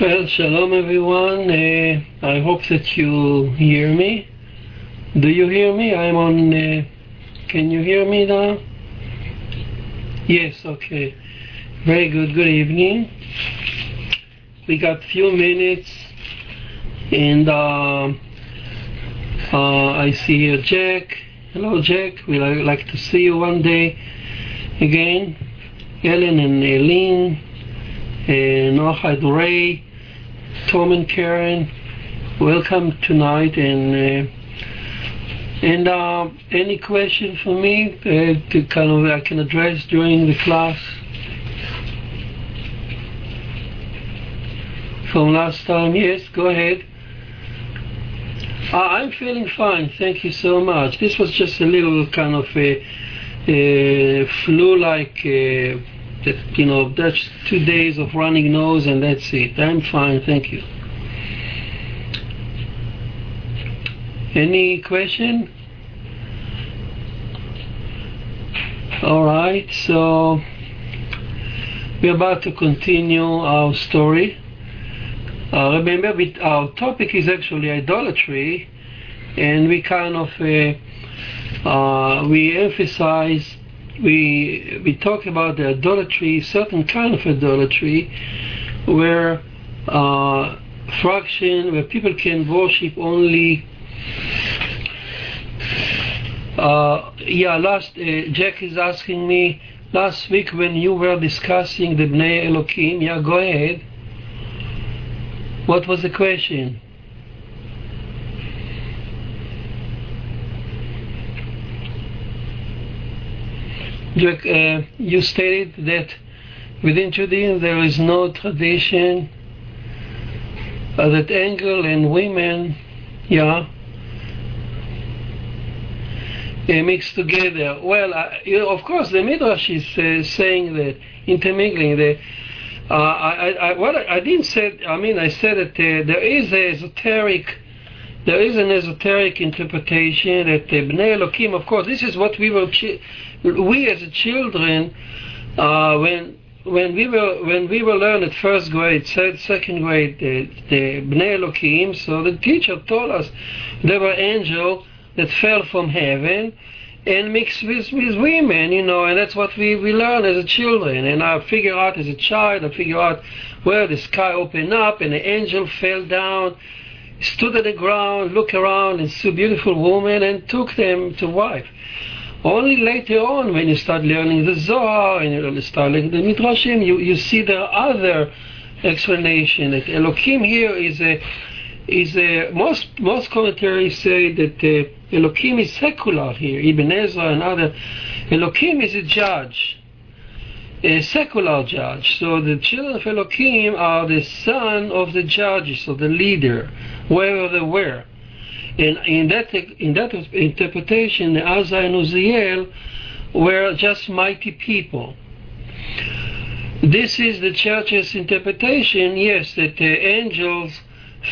Well, shalom everyone. Uh, I hope that you hear me. Do you hear me? I'm on. Uh, can you hear me now? Yes, okay. Very good. Good evening. We got few minutes, and uh, uh, I see here Jack. Hello, Jack. We would like to see you one day again. Ellen and Eileen, and Noah Ray, Tom and Karen. Welcome tonight, and uh, and uh, any question for me uh, to kind of I can address during the class from last time? Yes, go ahead. Uh, I'm feeling fine, thank you so much. This was just a little kind of a, a flu-like, uh, you know, that's two days of running nose and that's it. I'm fine, thank you. Any question? All right, so we're about to continue our story. Uh, remember, our topic is actually idolatry, and we kind of uh, uh, we emphasize we we talk about the idolatry, certain kind of idolatry, where uh, fraction where people can worship only uh, yeah, last uh, Jack is asking me last week when you were discussing the Bnei Elohim. Yeah, go ahead. What was the question? Jack, uh, you stated that within Judaism there is no tradition uh, that angel and women, yeah, uh, mixed together. Well, uh, you know, of course, the Midrash is uh, saying that intermingling the. Uh, I, I, what I, I, didn't say. I mean, I said that uh, there is a esoteric, there is an esoteric interpretation that the Bnei Elohim. Of course, this is what we were, we as children, uh, when when we were when we were learning at first grade, third, second grade, the, the Bnei Elohim. So the teacher told us there were angels that fell from heaven and mixed with, with women, you know, and that's what we, we learn as a children. And I figure out as a child, I figure out where the sky opened up and the angel fell down, stood at the ground, looked around and saw beautiful women and took them to wife. Only later on, when you start learning the Zohar and you start learning the Midrashim, you, you see the other explanation that Elohim here is a is a most most commentaries say that uh, Elohim is secular here. Ibn Ezra and other Elohim is a judge, a secular judge. So the children of Elohim are the son of the judges, of the leader, wherever they were. And in that in that interpretation, the and Uziel were just mighty people. This is the church's interpretation. Yes, that the angels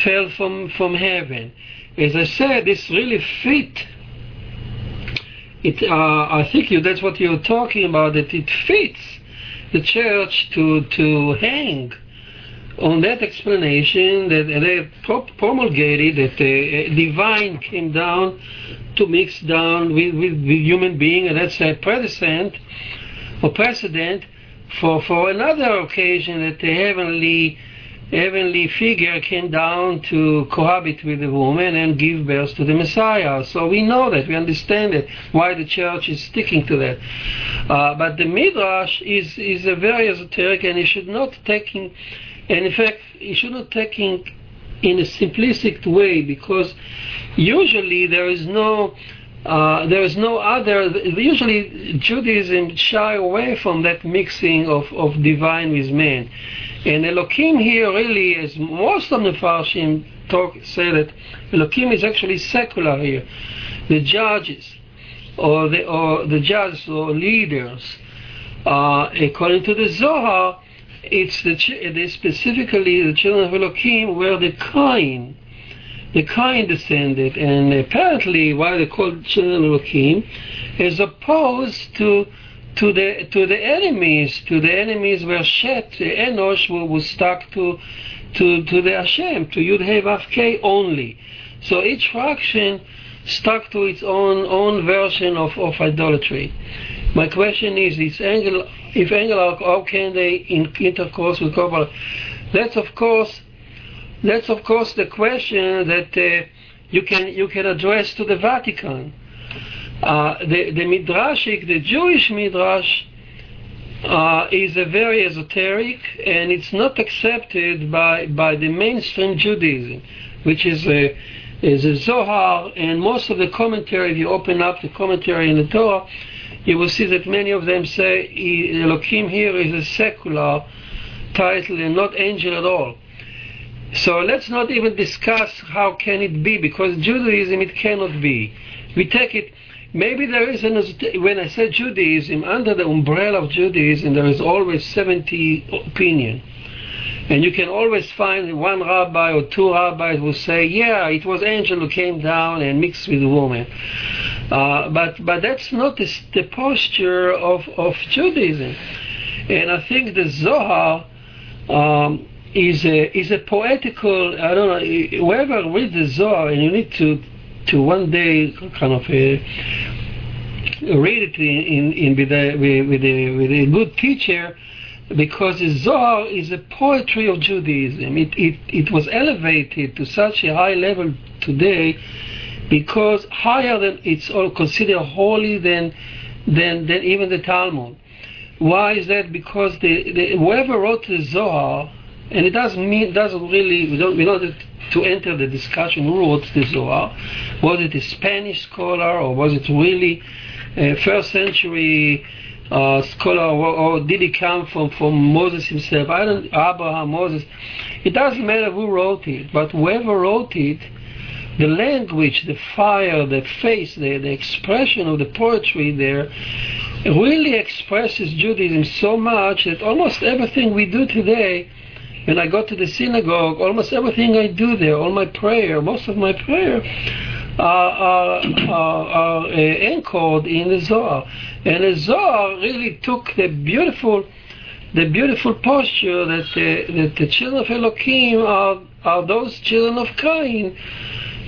fell from, from heaven. As I said, this really fit. It, uh, I think you, that's what you're talking about, that it fits the church to, to hang on that explanation that they promulgated that the uh, divine came down to mix down with, with, with human being, and that's a precedent or precedent for, for another occasion that the heavenly heavenly figure came down to cohabit with the woman and give birth to the Messiah. So we know that, we understand it, why the church is sticking to that. Uh, but the Midrash is, is a very esoteric and it should not taking, and in fact, it should not taking in a simplistic way because usually there is no uh, there is no other. Usually, Judaism shy away from that mixing of, of divine with man. And Elohim here really, as most of the Farshim talk, say that Elohim is actually secular here. The judges, or the, or the judges or leaders, uh, according to the Zohar, it's the, the specifically the children of Elohim were the kind the kind descended, and apparently why they called children Elohim, as opposed to to the to the enemies, to the enemies where Shet, Enosh, was stuck to to, to the Hashem, to Yud Hey Vav K only. So each fraction stuck to its own own version of, of idolatry. My question is, is angel, if angel, how can they in intercourse with Kabbalah? That's of course, that's of course the question that uh, you can you can address to the Vatican. Uh, the the midrashic, the Jewish midrash, uh, is a very esoteric, and it's not accepted by by the mainstream Judaism, which is a is a Zohar, and most of the commentary. If you open up the commentary in the Torah, you will see that many of them say Elohim here is a secular title and not angel at all. So let's not even discuss how can it be, because Judaism it cannot be. We take it Maybe there is an, when I say Judaism, under the umbrella of Judaism, there is always 70 opinion. And you can always find one rabbi or two rabbis who say, yeah, it was angel who came down and mixed with woman. Uh, but, but that's not the, the posture of, of Judaism. And I think the Zohar um, is, a, is a poetical, I don't know, whoever reads the Zohar, and you need to to one day kind of uh, read it in, in with, a, with, a, with a good teacher because the Zohar is a poetry of Judaism. It, it, it was elevated to such a high level today because higher than it's all considered holy than, than, than even the Talmud. Why is that? Because the, the whoever wrote the Zohar, and it doesn't mean doesn't really we don't we don't to enter the discussion who wrote the Zohar. Was it a Spanish scholar or was it really a first century uh, scholar or, or, did it come from, from Moses himself? I don't, Abraham, Moses. It doesn't matter who wrote it, but whoever wrote it, the language, the fire, the face, the, the expression of the poetry there really expresses Judaism so much that almost everything we do today when I go to the synagogue, almost everything I do there, all my prayer, most of my prayer, are, uh, anchored in the Zohar. And the Zohar really took the beautiful, the beautiful posture that the, that the children of Elohim are, are those children of Cain.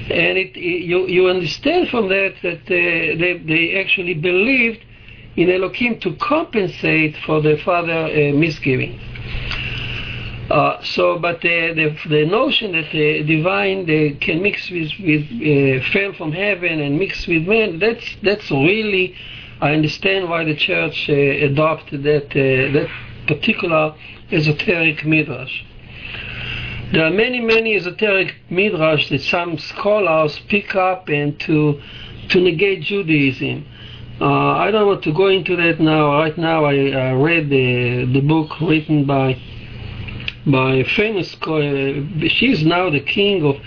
And it, you, you understand from that that uh, they, they actually believed in Elohim to compensate for the father uh, misgiving. Uh, so, but the, the, the notion that the divine they can mix with, with uh, fell from heaven and mix with man, that's that's really, I understand why the church uh, adopted that uh, that particular esoteric midrash. There are many many esoteric midrash that some scholars pick up and to to negate Judaism. Uh, I don't want to go into that now. Right now, I read the the book written by by famous she is now the king of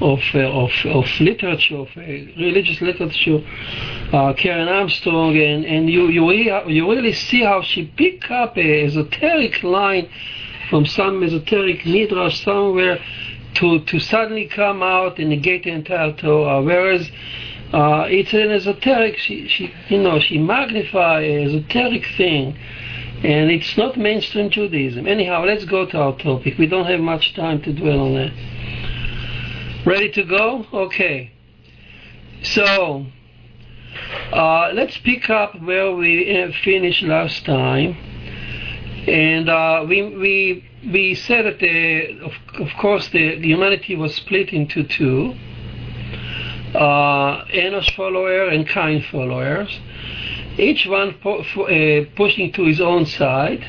of uh, of, of literature, of uh, religious literature, uh, Karen Armstrong, and, and you you really, you really see how she pick up a esoteric line from some esoteric midrash somewhere to to suddenly come out and negate the entire Torah, whereas. Uh, it's an esoteric. She, she, you know, she magnify esoteric thing, and it's not mainstream Judaism. Anyhow, let's go to our topic. We don't have much time to dwell on that. Ready to go? Okay. So, uh, let's pick up where we finished last time. And uh, we, we, we said that, the, of, of course, the, humanity was split into two. Uh, Enosh follower and Cain followers each one uh, pushing to his own side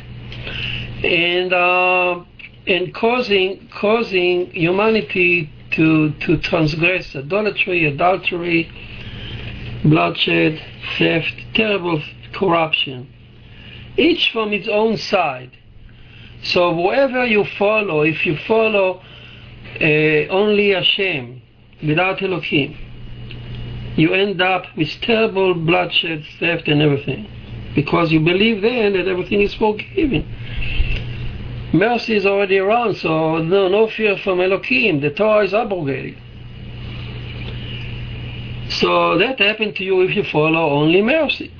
and uh, and causing causing humanity to to transgress idolatry, adultery, bloodshed, theft, terrible corruption. Each from its own side. So whoever you follow, if you follow uh, only Hashem without Elohim, you end up with terrible bloodshed, theft, and everything. Because you believe then that everything is forgiven. Mercy is already around, so no, no fear from Elohim. The Torah is abrogated. So that happened to you if you follow only mercy,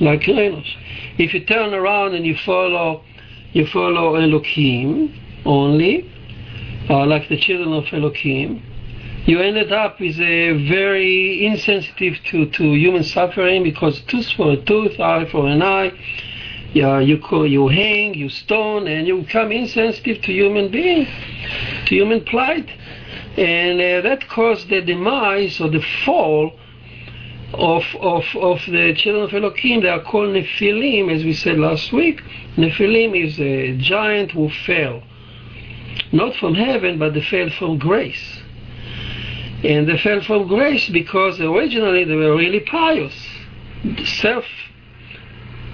like Renos. If you turn around and you follow, you follow Elohim only, uh, like the children of Elohim, you ended up with a very insensitive to, to human suffering because tooth for a tooth, eye for an eye. Yeah, you you hang, you stone, and you become insensitive to human being, to human plight, and uh, that caused the demise or the fall of, of, of the children of Elohim. They are called Nephilim, as we said last week. Nephilim is a giant who fell, not from heaven, but they fell from grace. And they fell from grace because originally they were really pious, self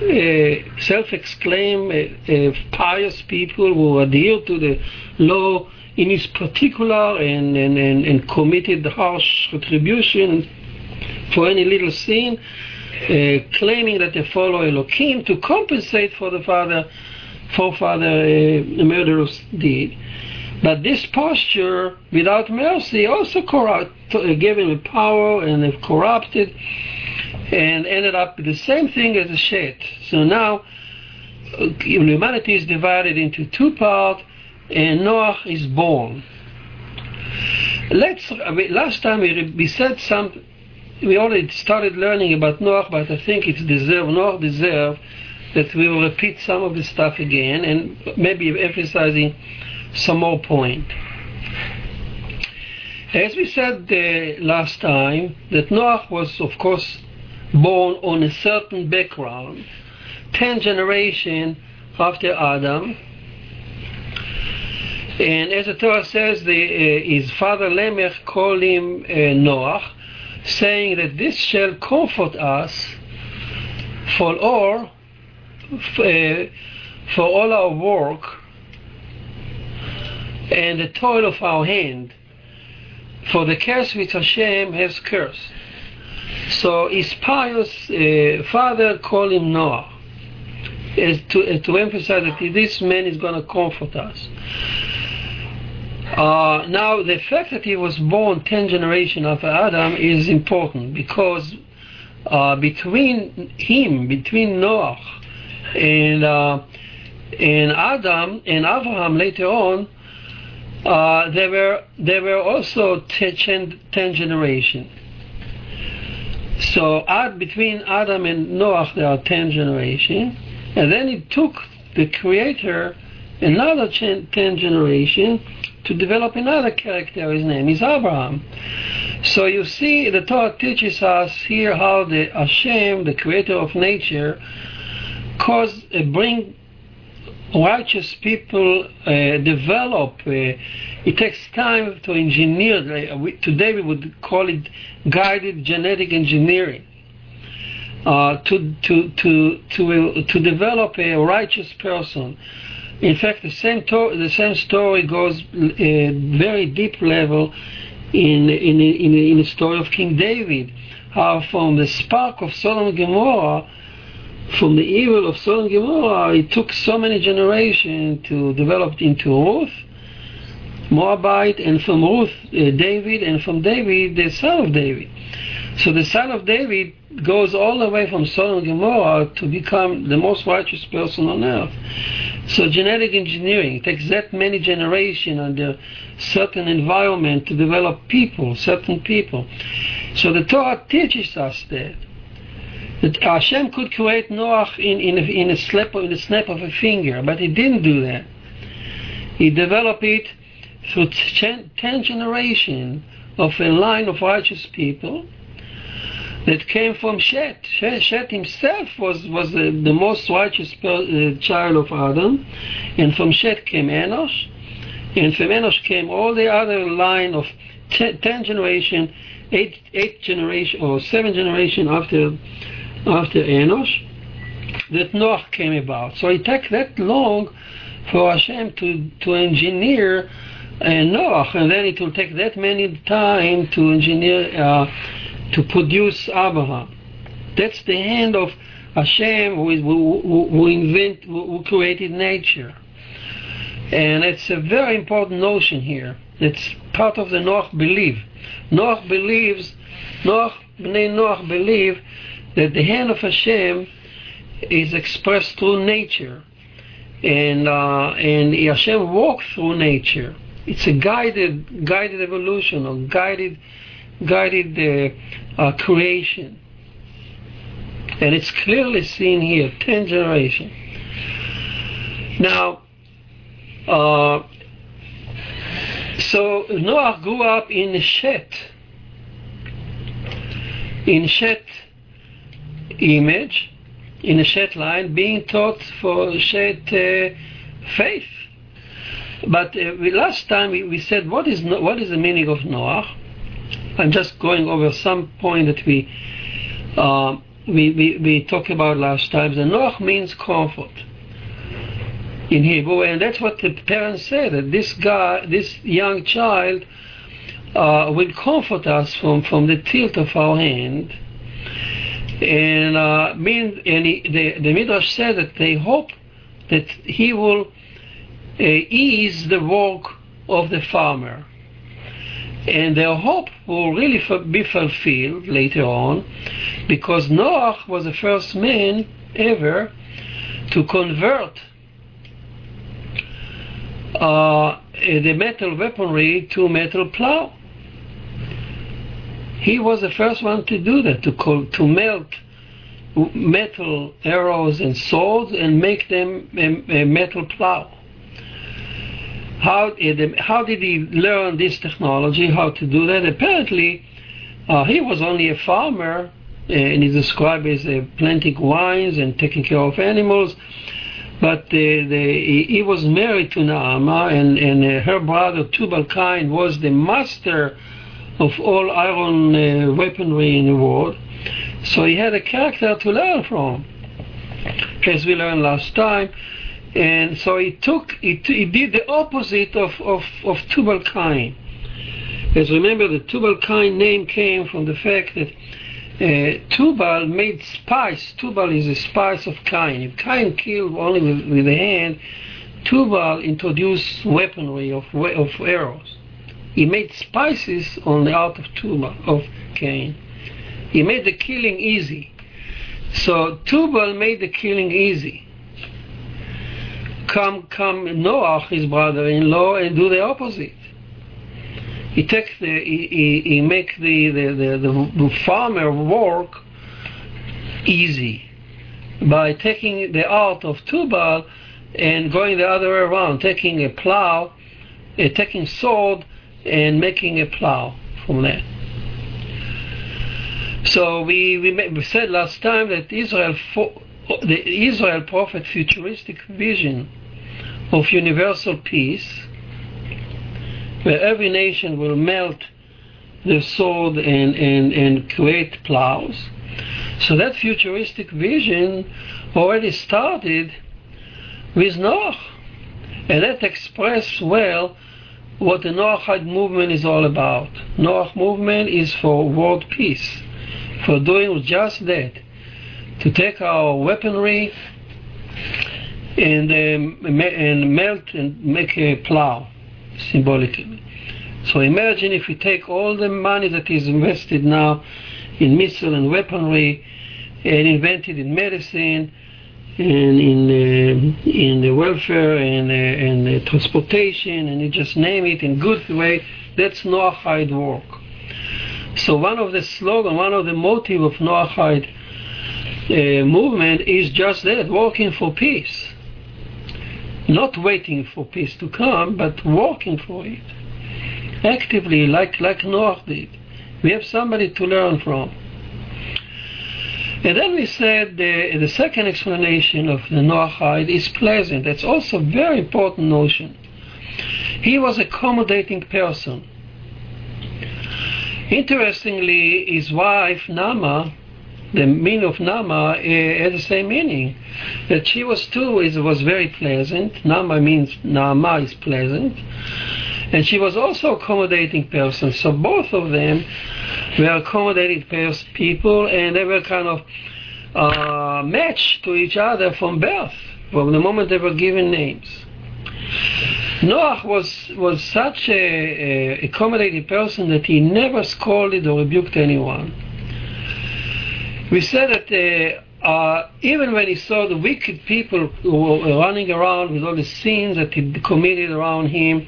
uh, self-exclaimed uh, uh, pious people who adhere to the law in its particular and, and, and, and committed harsh retribution for any little sin, uh, claiming that they follow Elohim to compensate for the father forefather uh, murderous deed. But this posture, without mercy, also corrupt, uh, gave him power and they corrupted and ended up with the same thing as a shet. So now uh, humanity is divided into two parts, and Noah is born. Let's. Last time we, we said some. We already started learning about Noah, but I think it's deserve Noah deserve that we will repeat some of the stuff again and maybe emphasizing some more point. As we said uh, last time, that Noah was, of course, born on a certain background, ten generations after Adam. And as the Torah says, the, uh, his father Lamech called him uh, Noah, saying that this shall comfort us for all, uh, for all our work and the toil of our hand, for the curse which Hashem has cursed. So his pious uh, father called him Noah, as to, uh, to emphasize that this man is going to comfort us. Uh, now, the fact that he was born 10 generations after Adam is important because uh, between him, between Noah and, uh, and Adam and Abraham later on, uh, there were there were also ten, ten generations. So Ad, between Adam and Noah there are ten generations, and then it took the Creator another ten, ten generations to develop another character. His name is Abraham. So you see, the Torah teaches us here how the Hashem, the Creator of nature, cause uh, bring righteous people uh, develop. Uh, it takes time to engineer. Uh, we, today we would call it guided genetic engineering. Uh, to to to to to develop a righteous person. In fact, the same to- the same story goes a uh, very deep level in in in, in the story of King David. How from the spark of Sodom and Gomorrah from the evil of Sodom and Gomorrah, it took so many generations to develop into Ruth, Moabite, and from Ruth, uh, David, and from David, the son of David. So the son of David goes all the way from Sodom and Gomorrah to become the most righteous person on earth. So genetic engineering takes that many generations under certain environment to develop people, certain people. So the Torah teaches us that that Hashem could create Noah in, in, a, in, a in a snap of a finger, but he didn't do that. He developed it through ten, ten generations of a line of righteous people that came from Shet. Shet, himself was, was the, the most righteous per, uh, child of Adam, and from Shet came Enosh, and from Enosh came all the other line of ten generation, eight, eight generation or seven generation after after Enosh that Noah came about. So it took that long for Hashem to, to engineer uh, Noah, and then it will take that many time to engineer, uh, to produce Abraham. That's the hand of Hashem who, who, who, invent, who created nature. And it's a very important notion here. It's part of the Noah belief. Noah believes, Noah, Bnei Noah believe that the hand of Hashem is expressed through nature, and uh, and Hashem walks through nature. it's a guided guided evolution or guided guided uh, uh, creation. And it's clearly seen here, 10 generations. Now, uh, so Noah grew up in Shet, in Shet image, in a Shet line, being taught for Shet uh, faith. But uh, last time we, we said, what is, what is the meaning of Noah? I'm just going over some point that we, uh, we, we, we talked about last time. The Noah means comfort in Hebrew, and that's what the parents said, that this guy, this young child, uh, will comfort us from, from the tilt of our hand. And, uh, and he, the, the Midrash said that they hope that he will uh, ease the work of the farmer and their hope will really be fulfilled later on because Noah was the first man ever to convert uh, the metal weaponry to metal plow. He was the first one to do that, to, to melt metal arrows and swords and make them a, a metal plow how, how did he learn this technology, how to do that? Apparently, uh, he was only a farmer, uh, and he's described as uh, planting vines and taking care of animals. But the, he was married to Naama, and, and her brother Tubal Cain was the master of all iron uh, weaponry in the world. So he had a character to learn from. As we learned last time, and so he took, he, he did the opposite of, of, of Tubal Cain. As remember, the Tubal Cain name came from the fact that uh, Tubal made spice. Tubal is a spice of Cain. If Cain killed only with, with the hand, Tubal introduced weaponry of, of arrows. He made spices on the art of Tubal, of Cain. He made the killing easy. So Tubal made the killing easy come come Noah, his brother-in-law, and do the opposite. He takes the he, he, he make the, the, the, the farmer work easy by taking the art of Tubal and going the other way around, taking a plow, uh, taking sword and making a plow from that. So we, we, we said last time that Israel, the Israel prophet futuristic vision of universal peace, where every nation will melt the sword and, and, and create plows. So that futuristic vision already started with Noah. And that expressed well what the Noahide movement is all about. Noah movement is for world peace, for doing just that, to take our weaponry and, um, and melt and make a plow symbolically. So imagine if we take all the money that is invested now in missile and weaponry and invented in medicine and in uh, in the welfare and uh, and uh, transportation and you just name it in good way that's Noahide work. So one of the slogan, one of the motive of Noahide uh, movement is just that, working for peace not waiting for peace to come, but working for it actively, like like Noah did. We have somebody to learn from. And then we said the, the second explanation of the Noahide is pleasant. That's also a very important notion. He was a accommodating person. Interestingly, his wife Nama the meaning of Nama uh, the same meaning. That she was too is was very pleasant. Nama means Nama is pleasant, and she was also accommodating person. So both of them were accommodating pers- people, and they were kind of uh, matched to each other from birth, from the moment they were given names. Noah was was such a, a accommodating person that he never scolded or rebuked anyone we said that uh, uh, even when he saw the wicked people who were running around with all the sins that he committed around him,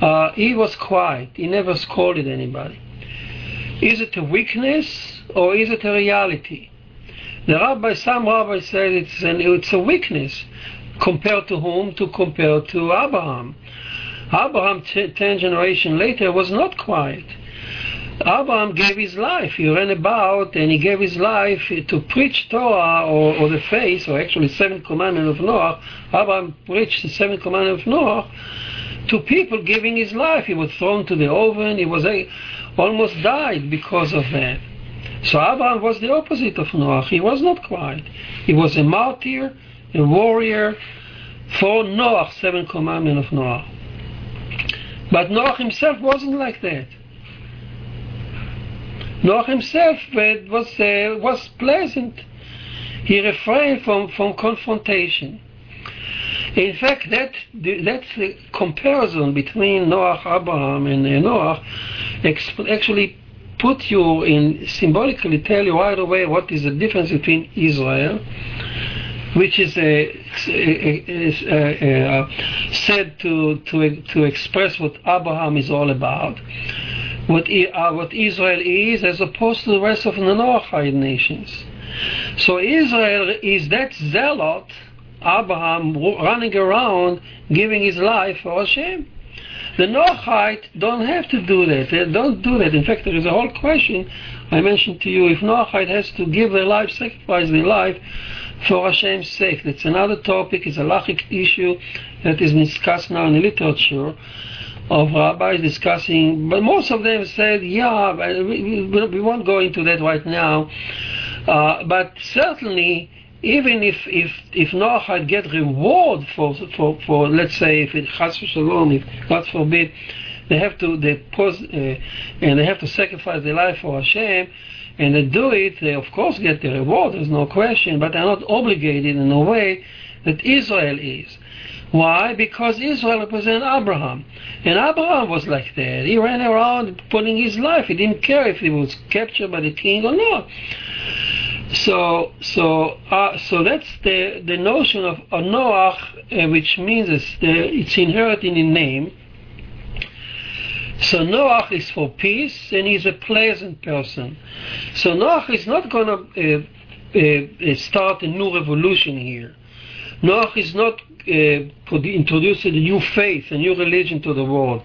uh, he was quiet. He never scolded anybody. Is it a weakness or is it a reality? The rabbi, some rabbis said it's an, it's a weakness. Compared to whom? To compare to Abraham. Abraham, ten generations later, was not quiet. Abraham gave his life. He ran about and he gave his life to preach Torah or, or the faith, or actually seven commandments of Noah. Abraham preached the seven commandments of Noah to people giving his life. He was thrown to the oven. He was a, almost died because of that. So Abraham was the opposite of Noah. He was not quiet. He was a martyr, a warrior for Noah, seven commandments of Noah. But Noah himself wasn't like that. Noah himself was, uh, was pleasant. He refrained from, from confrontation. In fact, that that's the comparison between Noah, Abraham, and uh, Noah actually put you in symbolically tell you right away what is the difference between Israel, which is a, a, a, said to, to to express what Abraham is all about what, uh, what Israel is as opposed to the rest of the Noahide nations. So Israel is that zealot, Abraham running around giving his life for Hashem. The Noahide don't have to do that. They don't do that. In fact, there is a whole question I mentioned to you. If Noahide has to give their life, sacrifice their life for Hashem's sake, that's another topic. It's halachic issue that is discussed now in the literature of rabbis discussing, but most of them said, yeah, we, we won't go into that right now. Uh, but certainly, even if if if Noah had get reward for for for let's say if it has shalom, if God forbid, they have to they pose uh, and they have to sacrifice their life for Hashem, and they do it, they of course get the reward. There's no question, but they're not obligated in a way that Israel is. Why? Because Israel represents Abraham. And Abraham was like that. He ran around putting his life. He didn't care if he was captured by the king or not. So, so, uh, so that's the, the notion of a Noah, uh, which means it's, the, it's inherited in name. So Noah is for peace, and he's a pleasant person. So Noah is not going to uh, uh, start a new revolution here. Noah is not uh, introducing a new faith, a new religion to the world.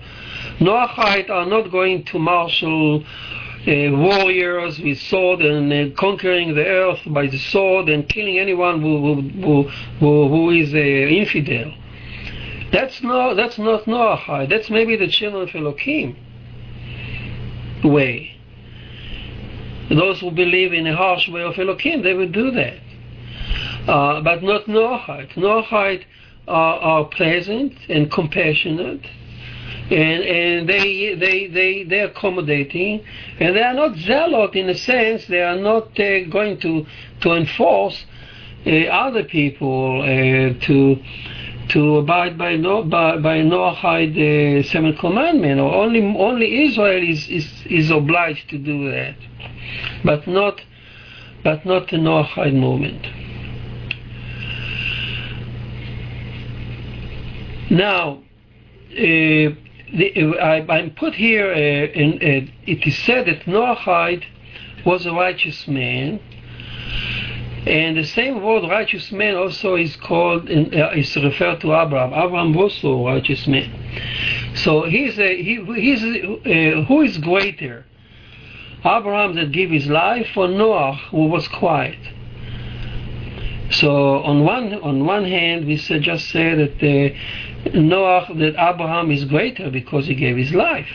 Noahide are not going to marshal uh, warriors with sword and uh, conquering the earth by the sword and killing anyone who, who, who, who is an infidel. That's not that's not Noahide. That's maybe the children of Elohim way. Those who believe in a harsh way of Elohim, they would do that. Uh, but not Noahide. Noahide are, are pleasant and compassionate and and they they they they accommodating. And they are not zealot in a sense they are not uh, going to to enforce uh, other people uh, to to abide by no by, by Noahide uh, seventh commandment. Or only only Israel is, is is obliged to do that. But not but not the Noahide movement Now, the, I, am put here, uh, in, uh, it is said that Noahide was a righteous man, and the same word righteous man also is called, in, uh, is referred to Abraham. Abraham was also a righteous man. So he's a, he, he's a, uh, who is greater? Abraham that gave his life or Noah who was quiet? So on one on one hand, we just say that uh, Noah, that Abraham is greater because he gave his life.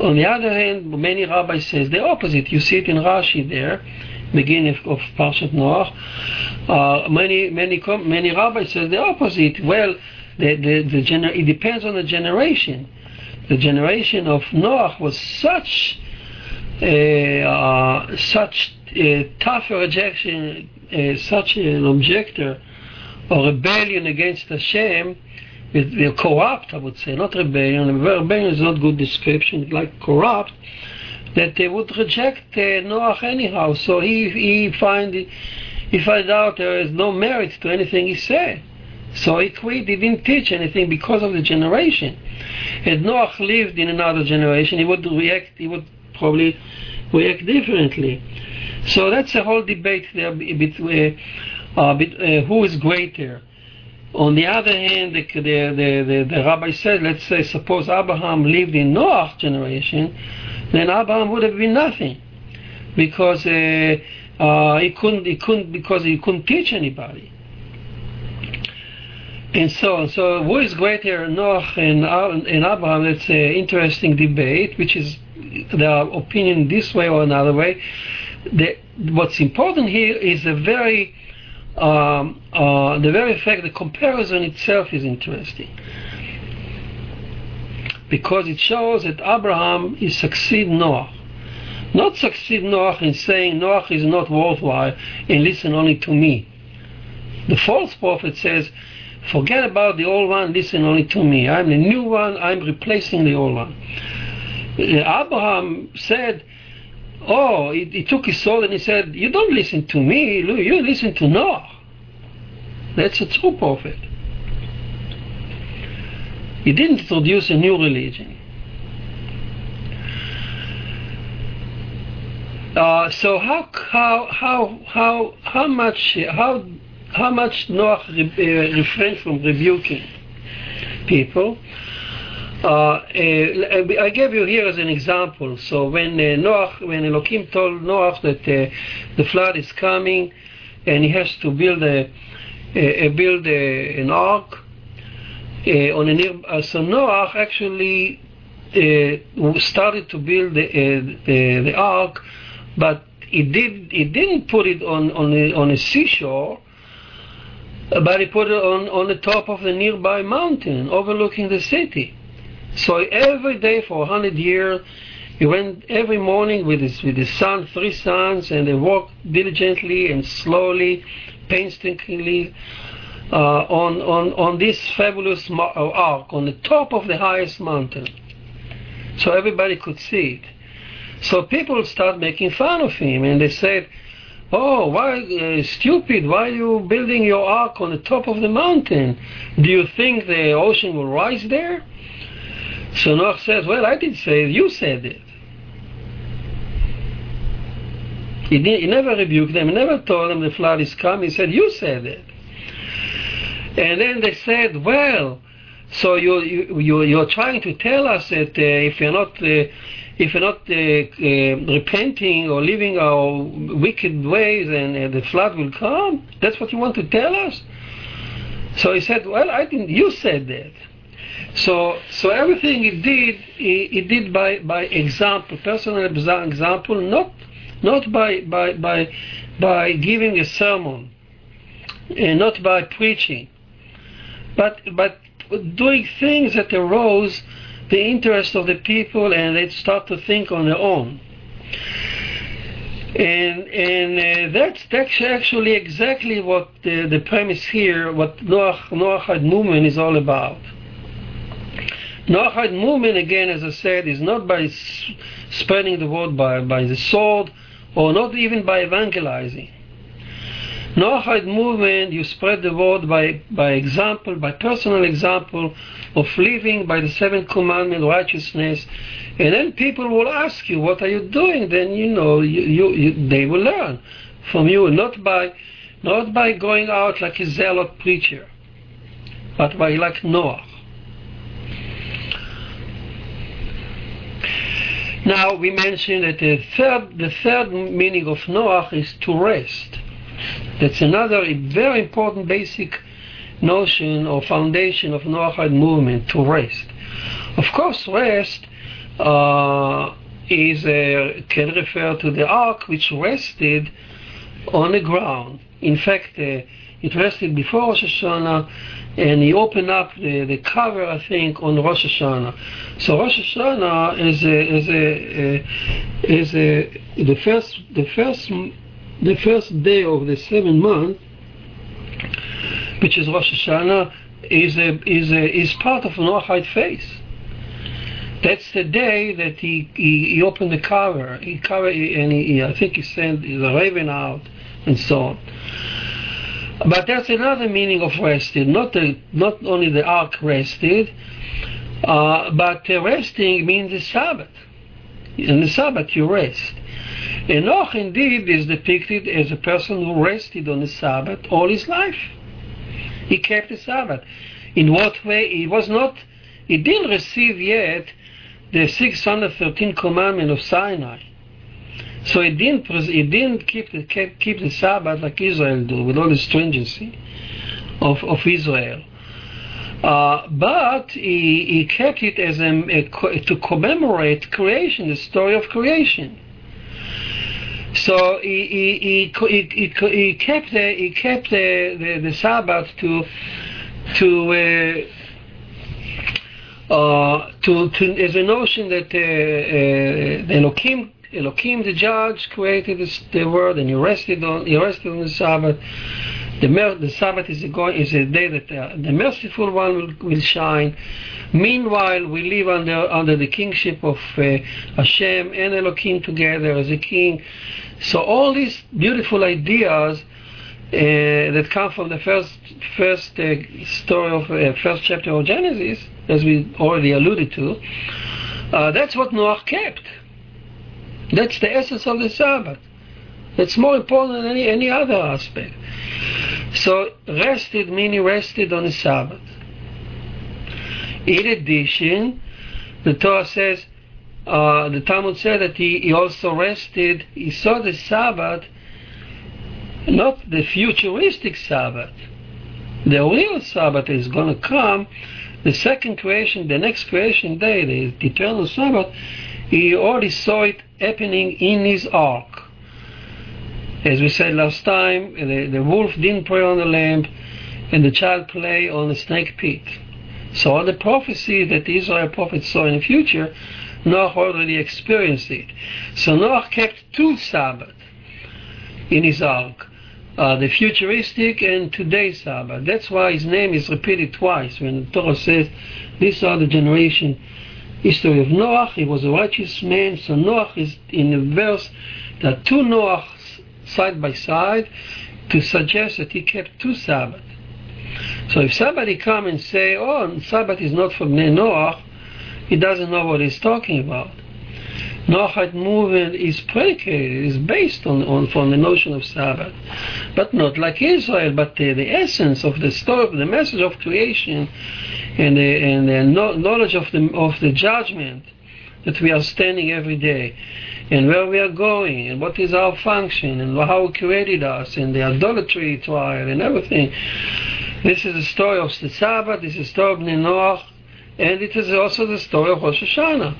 On the other hand, many rabbis say the opposite. You see it in Rashi there, beginning of, of Parshat Noah. Uh, many many many rabbis say the opposite. Well, the the, the gener- it depends on the generation. The generation of Noah was such a, uh, such a tough rejection, such an objector or rebellion against Hashem they're corrupt, I would say, not rebellion. Rebellion is not good description, like corrupt, that they would reject uh, Noah anyhow. So he he find he find out there is no merit to anything he said. So he quit, he didn't teach anything because of the generation. Had Noah lived in another generation, he would react, he would probably react differently. So that's a whole debate there between uh, uh, uh, who is greater. On the other hand, the, the, the, the, rabbi said, let's say, suppose Abraham lived in Noah's generation, then Abraham would have been nothing, because uh, uh, he couldn't, he couldn't, because he couldn't teach anybody and so on. So who is greater, Noah and, and Abraham? That's an interesting debate, which is their opinion this way or another way. The, what's important here is a very um, uh, the very fact the comparison itself is interesting because it shows that Abraham is succeed Noah. Not succeed Noah in saying Noah is not worthwhile and listen only to me. The false prophet says Forget about the old one, listen only to me. I'm the new one, I'm replacing the old one. Uh, Abraham said, Oh, he, he, took his soul and he said, You don't listen to me, you listen to Noah. That's a true prophet. He didn't introduce a new religion. Uh, so how how how how how much how how much Noah re- uh, refrained from rebuking people. Uh, uh, I gave you here as an example. So when uh, Noah, when Elohim told Noah that uh, the flood is coming, and he has to build a, a, build a, an ark uh, on a near, so Noah actually started to build the, the, the ark, but he did he didn't put it on on a, on a seashore but he put it on, on the top of the nearby mountain overlooking the city. So every day for a hundred years, he went every morning with his, with his son, three sons, and they walked diligently and slowly, painstakingly uh, on, on, on this fabulous uh, ark on the top of the highest mountain. So everybody could see it. So people start making fun of him, and they said, Oh, why, uh, stupid, why are you building your ark on the top of the mountain? Do you think the ocean will rise there? So Noah says, Well, I didn't say it, you said it. He, did, he never rebuked them, he never told them the flood is coming. He said, You said it. And then they said, Well, so you, you, you, are trying to tell us that uh, if you're not. Uh, if we're not uh, uh, repenting or leaving our wicked ways and uh, the flood will come? That's what you want to tell us? So he said, well, I didn't, you said that. So, so everything he did, he, he did by, by example, personal example, not, not by, by, by, by giving a sermon, and not by preaching, but, but doing things that arose the interest of the people and they start to think on their own. And and uh, that's that's actually exactly what the, the premise here, what Noach Noahide movement is all about. Noahide movement, again, as I said, is not by spreading the word by, by the sword or not even by evangelizing. Noahide movement, you spread the word by, by example, by personal example of living by the seventh commandment, righteousness, and then people will ask you, what are you doing? Then you know, you, you, you, they will learn from you, not by, not by going out like a zealot preacher, but by like Noah. Now we mentioned that the third, the third meaning of Noah is to rest. That's another very important basic notion or foundation of Noahide movement to rest. Of course, rest uh, is uh, can refer to the ark which rested on the ground. In fact, uh, it rested before Rosh Hashanah, and he opened up the, the cover, I think, on Rosh Hashanah. So Rosh Hashanah is a, is a, uh, is a, the first the first the first day of the seventh month, which is Rosh Hashanah, is a, is a, is part of Noahide faith. That's the day that he, he, he opened the cover. He covered and he, I think he sent the raven out and so on. But there's another meaning of rested. Not the, not only the ark rested, uh, but resting means the Sabbath. In the Sabbath you rest. Enoch indeed is depicted as a person who rested on the Sabbath all his life. He kept the Sabbath. In what way? He was not, he didn't receive yet the 613 commandment of Sinai. So he didn't, he didn't keep, the, keep the Sabbath like Israel do, with all the stringency of, of Israel. Uh, but he, he, kept it as a, a, to commemorate creation, the story of creation. So he, he, he, he, kept the, he kept the, the, the Sabbath to to uh, uh, to, to as a notion that uh, uh, the Elohim Elohim, the judge, created this, the world, and he rested on he rested on the Sabbath. The, mer- the Sabbath is a, going, is a day that uh, the merciful one will, will shine. Meanwhile, we live under under the kingship of uh, Hashem and Elohim together as a king. So all these beautiful ideas uh, that come from the first first uh, story of uh, first chapter of Genesis, as we already alluded to, uh, that's what Noah kept. That's the essence of the Sabbath. It's more important than any, any other aspect. So rested meaning rested on the Sabbath. In addition, the Torah says, uh, the Talmud said that he, he also rested, he saw the Sabbath, not the futuristic Sabbath. The real Sabbath is going to come, the second creation, the next creation day, the eternal Sabbath, he already saw it happening in his ark. As we said last time, the, the wolf didn't prey on the lamb, and the child play on the snake pit. So all the prophecy that the Israel prophets saw in the future, Noah already experienced it. So Noah kept two Sabbath in his ark. Uh, the futuristic and today's Sabbath. That's why his name is repeated twice when the Torah says, These are the generation history of Noah. He was a righteous man. So Noah is in a verse that two Noahs side by side to suggest that he kept two Sabbath. So if somebody come and say, "Oh, Sabbath is not for Noah," he doesn't know what he's talking about. Noahide movement is predicated, is based on, on from the notion of Sabbath, but not like Israel. But the, the essence of the story, the message of creation, and the, and the knowledge of the of the judgment that we are standing every day, and where we are going, and what is our function, and how He created us, and the idolatry trial, and everything. This is the story of the Sabbath. This is the story of Noah, and it is also the story of Rosh Hashanah.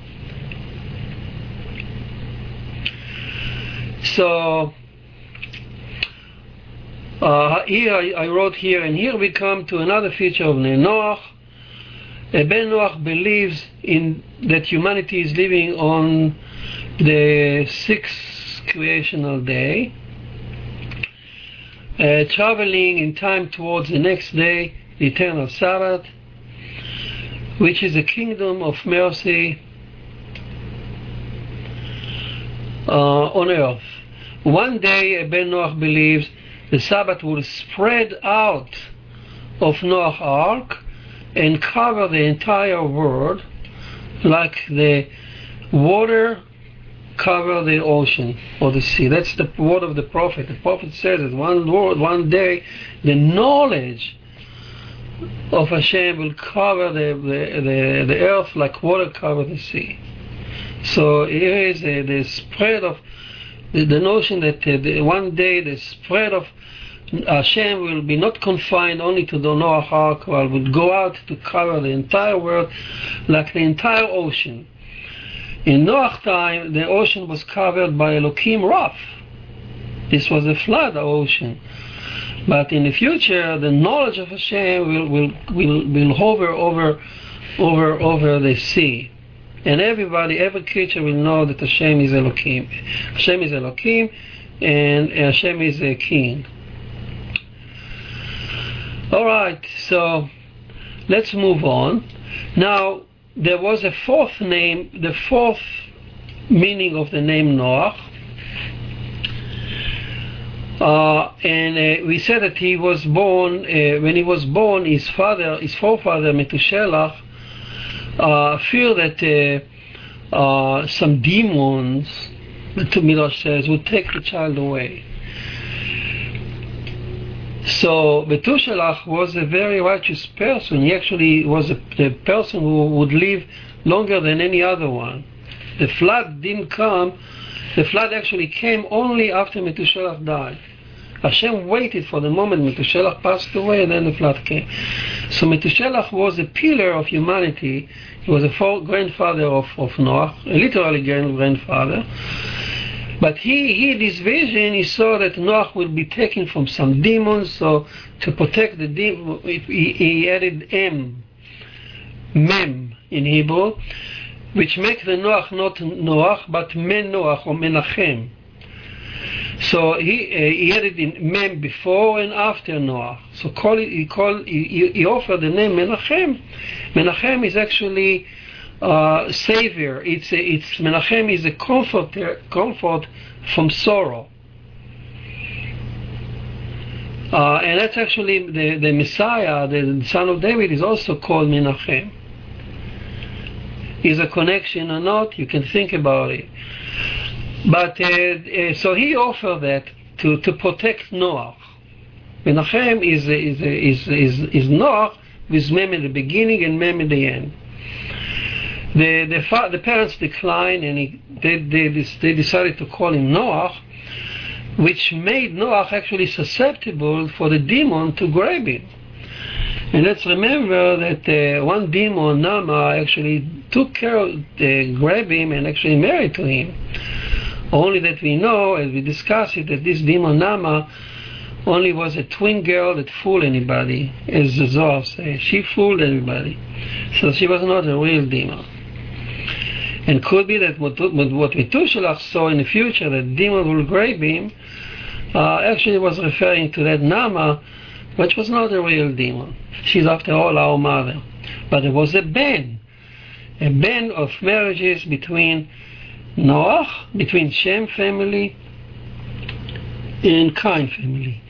So uh, here I, I, wrote here, and here we come to another feature of Noach. Ben Noach believes in that humanity is living on the sixth creational day, uh, traveling in time towards the next day, the eternal Sabbath, which is a kingdom of mercy uh, on earth. One day, Ben Noach believes the Sabbath will spread out of Noah's Ark and cover the entire world like the water cover the ocean or the sea. That's the word of the prophet. The prophet says that one word, one day, the knowledge of Hashem will cover the, the, the, the earth like water cover the sea. So here is a, the spread of the, notion that uh, the, one day the spread of Hashem will be not confined only to the Noah Ark, but will go out to cover the entire world like the entire ocean. In Noah's time, the ocean was covered by Elohim wrath. This was a flood ocean. But in the future, the knowledge of Hashem will, will, will, will hover over, over, over the sea. And everybody, every creature will know that Hashem is Elohim. Hashem is Elohim, and Hashem is a king. All right, so let's move on. Now, there was a fourth name, the fourth meaning of the name Noah, Uh, and uh, we said that he was born, uh, when he was born, his father, his forefather, Methuselah, uh, feared that uh, uh, some demons, Midrash says, would take the child away. So Methuselah was a very righteous person. He actually was a, the person who would live longer than any other one. The flood didn't come. The flood actually came only after Methuselah died. Hashem waited for the moment Methuselah passed away and then the flood came. So Methuselah was a pillar of humanity. He was a grandfather of, of Noah, literally grandfather. But he, he, this vision, he saw that Noah will be taken from some demons, so to protect the demon, he, he added M, Mem in Hebrew, which makes the Noah not Noah, but Men Noah or Menachem. So he, uh, he added in Mem before and after Noah. So call it, he, called, he, he offered the name Menachem. Menachem is actually uh, savior. It's a, it's Menachem is a comfort comfort from sorrow. Uh, and that's actually the, the Messiah, the son of David, is also called Menachem. Is a connection or not? You can think about it. But uh, uh, so he offered that to, to protect Noah. Menachem is is is is, is Noah with Mem in the beginning and Mem in the end. The the, fa- the parents declined, and he, they, they they decided to call him Noah, which made Noah actually susceptible for the demon to grab him. And let's remember that uh, one demon, Nama, actually took care of, uh, grabbed him and actually married to him. Only that we know, as we discussed it, that this demon Nama only was a twin girl that fooled anybody, as the Zohar says. She fooled everybody. So she was not a real demon. And could be that what, what Methuselah saw in the future, that demon will grab him, uh, actually was referring to that Nama, which was not a real demon. She's after all our mother. But there was a ban, a ban of marriages between Noah, between Shem family and Cain family.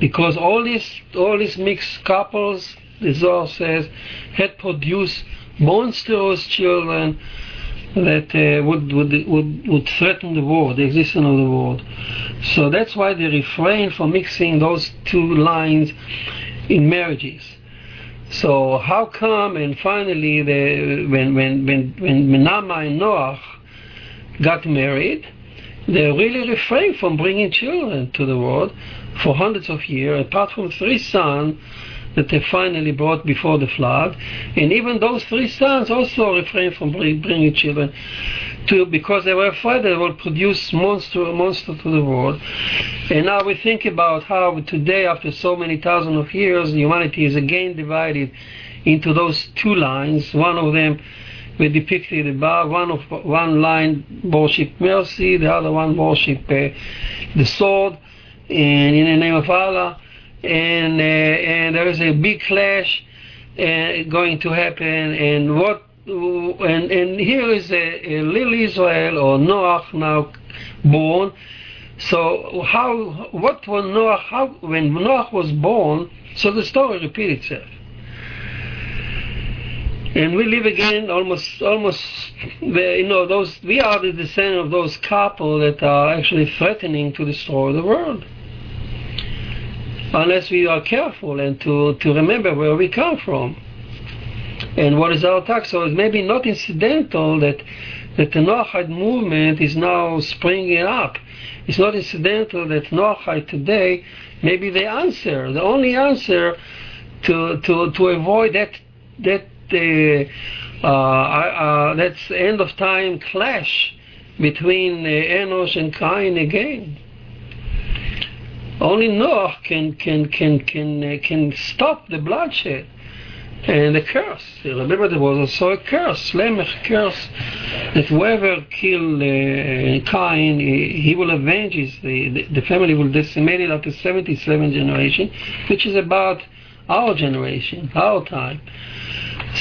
Because all these all these mixed couples, the Zohar says, had produced monstrous children that uh, would, would, would, would threaten the world, the existence of the world. So that's why they refrain from mixing those two lines in marriages. So how come and finally the, when, when, when, when Menama and Noah got married, they really refrained from bringing children to the world for hundreds of years, apart from three sons that they finally brought before the flood. And even those three sons also refrained from bringing children to because they were afraid they would produce monster monster to the world. And now we think about how today, after so many thousands of years, humanity is again divided into those two lines. One of them we depicted above. One of one line worship mercy, the other one worship uh, the sword, and in the name of Allah and uh, and there is a big clash uh, going to happen. And what and and here is a, a little Israel or Noah now born. So how what was Noah how when Noah was born? So the story repeats itself. And we live again almost almost you know those we are the descendant of those couple that are actually threatening to destroy the world unless we are careful and to, to remember where we come from and what is our tax. So it's maybe not incidental that, that the Noahide movement is now springing up. It's not incidental that Noahide today maybe the answer, the only answer to, to, to avoid that, that uh, uh, uh, that's end of time clash between Enosh and Cain again. Only Noah can can can can can stop the bloodshed and the curse. Remember, there was also a curse, Lamech curse, that whoever killed uh, Cain, he will avenge his, the, the family will decimate it after 77 generation, which is about our generation, our time.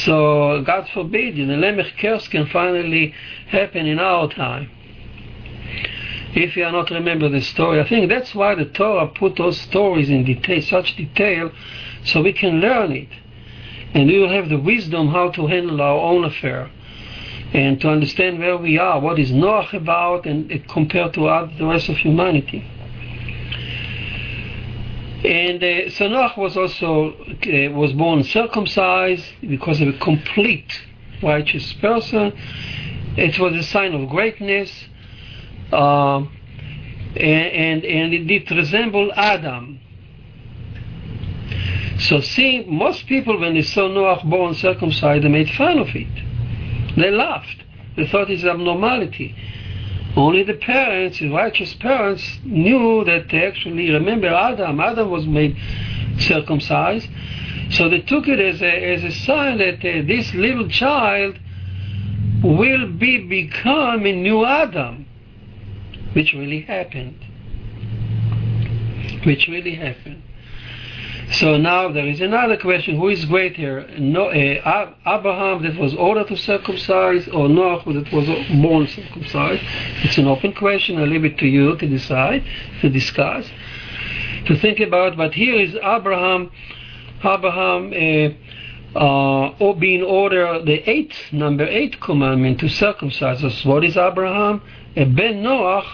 So God forbid, the Lamech curse can finally happen in our time. if you are not remember the story. I think that's why the Torah put those stories in detail, such detail, so we can learn it. And we will have the wisdom how to handle our own affair and to understand where we are, what is Noach about, and compared to the rest of humanity. And uh, so was also uh, was born circumcised because of a complete righteous person. It was a sign of greatness, uh, and, and, and it did resemble Adam. So see, most people when they saw Noach born circumcised, they made fun of it. They laughed. They thought it's abnormality. Only the parents, the righteous parents, knew that they actually remember Adam. Adam was made circumcised. So they took it as a, as a sign that uh, this little child will be become a new Adam, which really happened. Which really happened. So now there is another question: Who is greater, no, uh, Abraham that was ordered to circumcise, or Noah that was born circumcised? It's an open question. I leave it to you to decide, to discuss, to think about. But here is Abraham, Abraham. Uh, uh, being ordered the eighth number eight commandment to circumcise us. What is Abraham? A ben Noach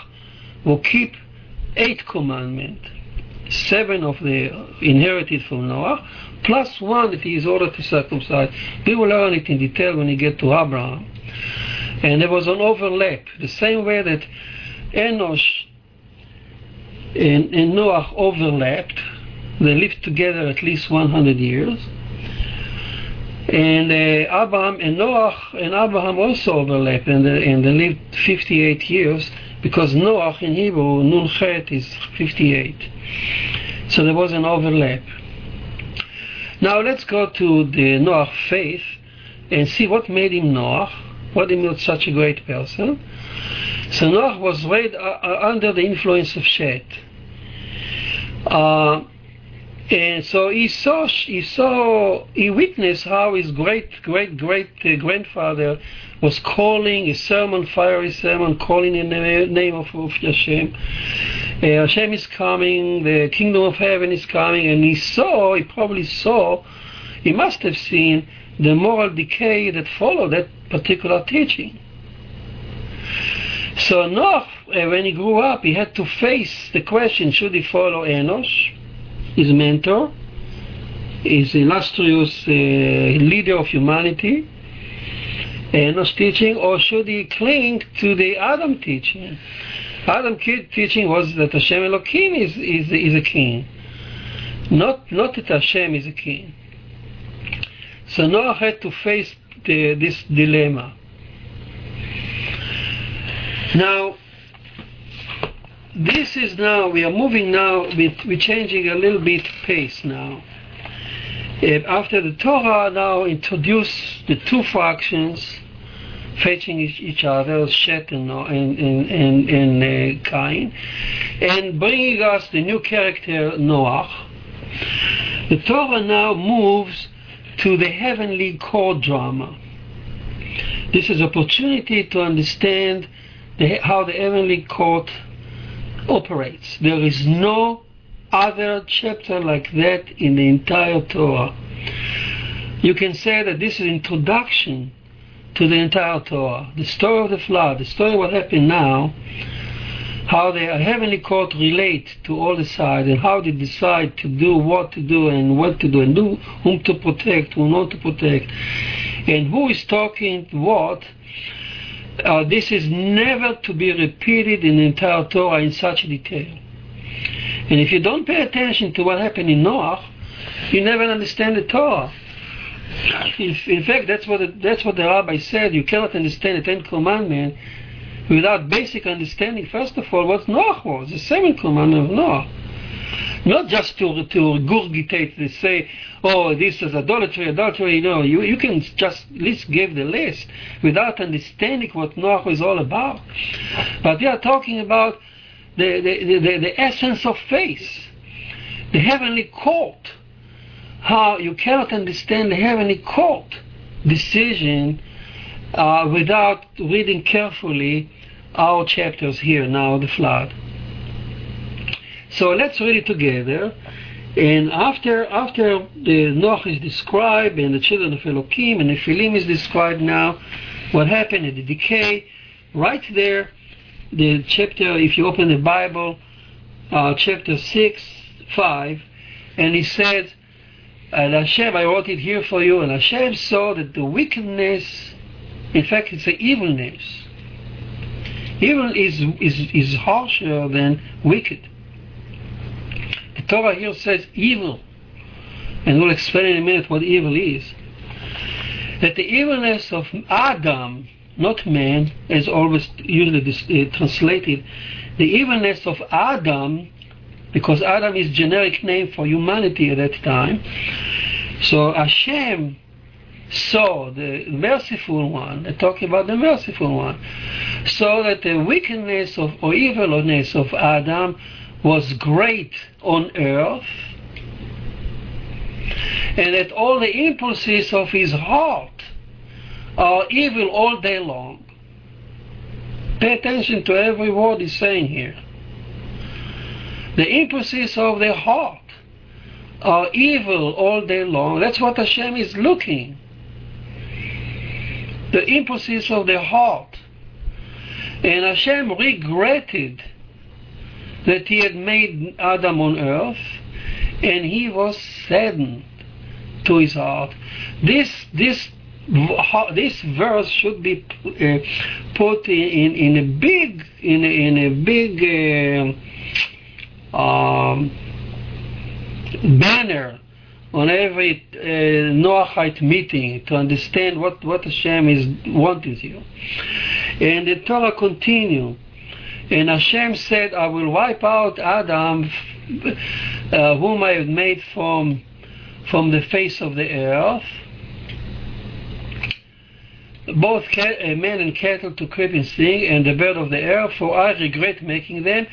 will keep eight commandment seven of the inherited from Noah, plus one that he is ordered to circumcise. We will learn it in detail when we get to Abraham. And there was an overlap, the same way that Enosh and, and Noah overlapped. They lived together at least 100 years. And uh, Abraham and Noah and Abraham also overlapped, and, and they lived 58 years because Noah in Hebrew, Nun Chet is 58. So there was an overlap. Now let's go to the Noah faith and see what made him Noah, what made him such a great person. So Noah was raised uh, uh, under the influence of Shet. Uh, and so he saw, he saw, he witnessed how his great, great, great uh, grandfather was calling a sermon, fiery sermon, calling in the name of, of Hashem. Uh, Hashem is coming, the kingdom of heaven is coming, and he saw, he probably saw, he must have seen the moral decay that followed that particular teaching. So Noah, uh, when he grew up, he had to face the question, should he follow Enosh, his mentor, his illustrious uh, leader of humanity, Enosh teaching, or should he cling to the Adam teaching? Adam teaching was that Hashem Elohim is, is, is a king, not, not that Hashem is a king. So Noah had to face the, this dilemma. Now, this is now, we are moving now, with, we're changing a little bit pace now. Uh, after the Torah now introduced the two fractions facing each other, Shet and, and, and, and uh, Cain, and bringing us the new character Noach. The Torah now moves to the heavenly court drama. This is opportunity to understand the, how the heavenly court operates. There is no other chapter like that in the entire Torah. You can say that this is introduction to the entire Torah. The story of the flood, the story of what happened now, how the heavenly court relate to all the sides and how they decide to do what to do and what to do and do whom to protect, whom not to protect, and who is talking what. Uh, this is never to be repeated in the entire Torah in such detail. And if you don't pay attention to what happened in Noah, you never understand the Torah. In, in fact, that's what, the, that's what the rabbi said. You cannot understand the Ten Commandments without basic understanding, first of all, what Noah was, the seventh commandment of Noah. Not just to, to regurgitate to say, oh, this is adultery, adultery, you know, you, you can just list, give the list without understanding what Noah is all about. But they are talking about the, the, the, the essence of faith, the heavenly court how you cannot understand the heavenly court decision uh, without reading carefully our chapters here now, the flood. So let's read it together. And after after the Noach is described and the children of Elohim and the Nephilim is described now, what happened at the decay, right there, the chapter, if you open the Bible, uh, chapter 6, 5, and he says, and Hashem, I wrote it here for you, and Hashem saw that the wickedness, in fact, it's the evilness. Evil is, is, is harsher than wicked. The Torah here says evil, and we'll explain in a minute what evil is. That the evilness of Adam, not man, as always usually uh, translated, the evilness of Adam, because Adam is generic name for humanity at that time. So Hashem saw the merciful one, talking about the merciful one, so that the wickedness of or evilness of Adam was great on earth, and that all the impulses of his heart are evil all day long. Pay attention to every word he's saying here. The impulses of the heart are evil all day long. That's what Hashem is looking. The impulses of the heart. And Hashem regretted that he had made Adam on earth, and he was saddened to his heart. This this this verse should be uh, put in, in a big in a, in a big uh, um, banner on every uh, Noahide meeting to understand what, what Hashem is wanting you. And the Torah continue. And Hashem said, I will wipe out Adam, uh, whom I have made from, from the face of the earth, both cat, uh, man and cattle to creep and sting, and the bird of the air, for I regret making them.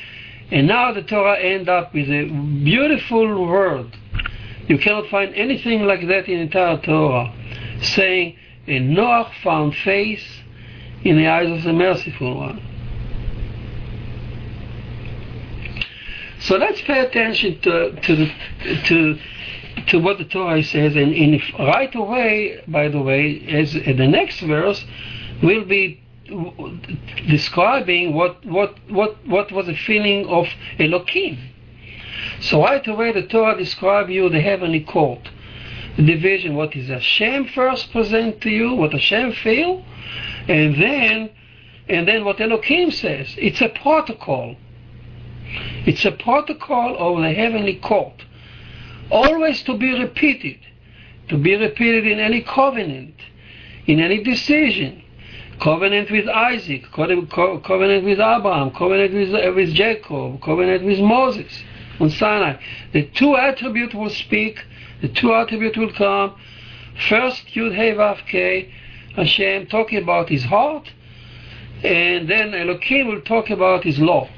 And now the Torah end up with a beautiful word. You cannot find anything like that in the entire Torah, saying, and Noah found face in the eyes of the merciful one. So let's pay attention to to to to what the Torah says, and in right away, by the way, as the next verse will be describing what what what what was the feeling of Elohim. So right away, the Torah describes you the heavenly court, the division. What is Hashem first present to you? What Hashem feel, and then and then what Elohim says. It's a protocol. It's a protocol of the heavenly court always to be repeated, to be repeated in any covenant, in any decision. Covenant with Isaac, covenant with Abraham, covenant with, uh, with Jacob, covenant with Moses on Sinai. The two attributes will speak, the two attributes will come. First, Yud Hey Vav K, Hashem talking about his heart, and then Elohim will talk about his law.